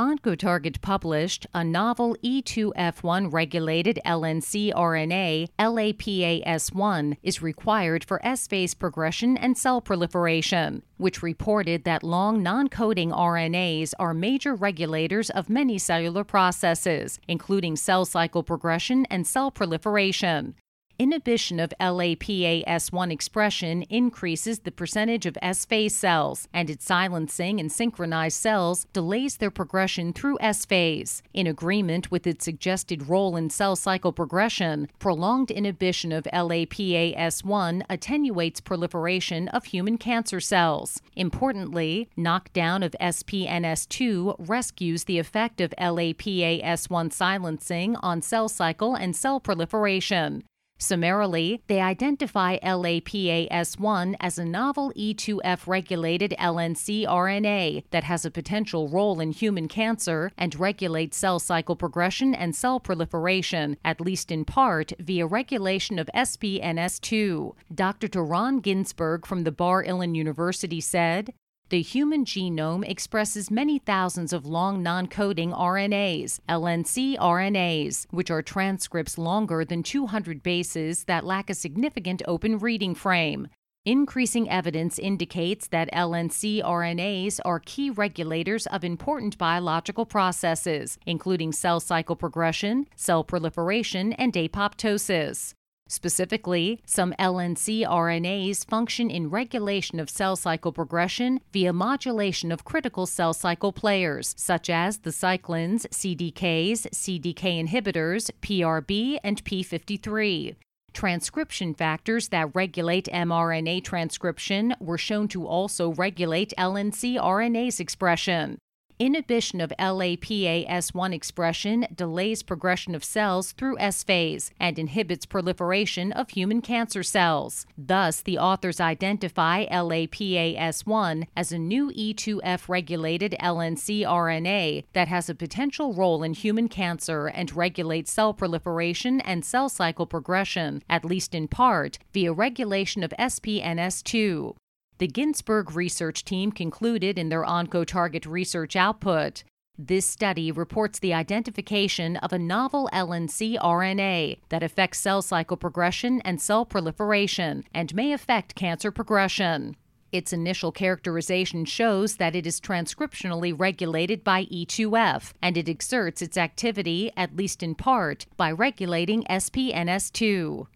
Oncotarget published a novel E2F1 regulated LNC RNA, LAPAS1, is required for S phase progression and cell proliferation, which reported that long non coding RNAs are major regulators of many cellular processes, including cell cycle progression and cell proliferation inhibition of LAPAS1 expression increases the percentage of S phase cells, and its silencing in synchronized cells delays their progression through S phase. In agreement with its suggested role in cell cycle progression, prolonged inhibition of LAPAS1 attenuates proliferation of human cancer cells. Importantly, knockdown of SPNS2 rescues the effect of LAPAS1 silencing on cell cycle and cell proliferation. Summarily, they identify LAPAS1 as a novel E2F regulated LNC RNA that has a potential role in human cancer and regulates cell cycle progression and cell proliferation, at least in part via regulation of SPNS2. Dr. Doron Ginsberg from the Bar Ilan University said, the human genome expresses many thousands of long non coding RNAs, LNC RNAs, which are transcripts longer than 200 bases that lack a significant open reading frame. Increasing evidence indicates that LNC RNAs are key regulators of important biological processes, including cell cycle progression, cell proliferation, and apoptosis. Specifically, some LNC RNAs function in regulation of cell cycle progression via modulation of critical cell cycle players, such as the cyclins, CDKs, CDK inhibitors, PRB, and P53. Transcription factors that regulate mRNA transcription were shown to also regulate LNC RNAs expression. Inhibition of LAPAS1 expression delays progression of cells through S phase and inhibits proliferation of human cancer cells. Thus, the authors identify LAPAS1 as a new E2F regulated LNC RNA that has a potential role in human cancer and regulates cell proliferation and cell cycle progression, at least in part, via regulation of SPNS2 the Ginsberg research team concluded in their OncoTarget research output. This study reports the identification of a novel LNC RNA that affects cell cycle progression and cell proliferation and may affect cancer progression. Its initial characterization shows that it is transcriptionally regulated by E2F, and it exerts its activity, at least in part, by regulating SPNS2.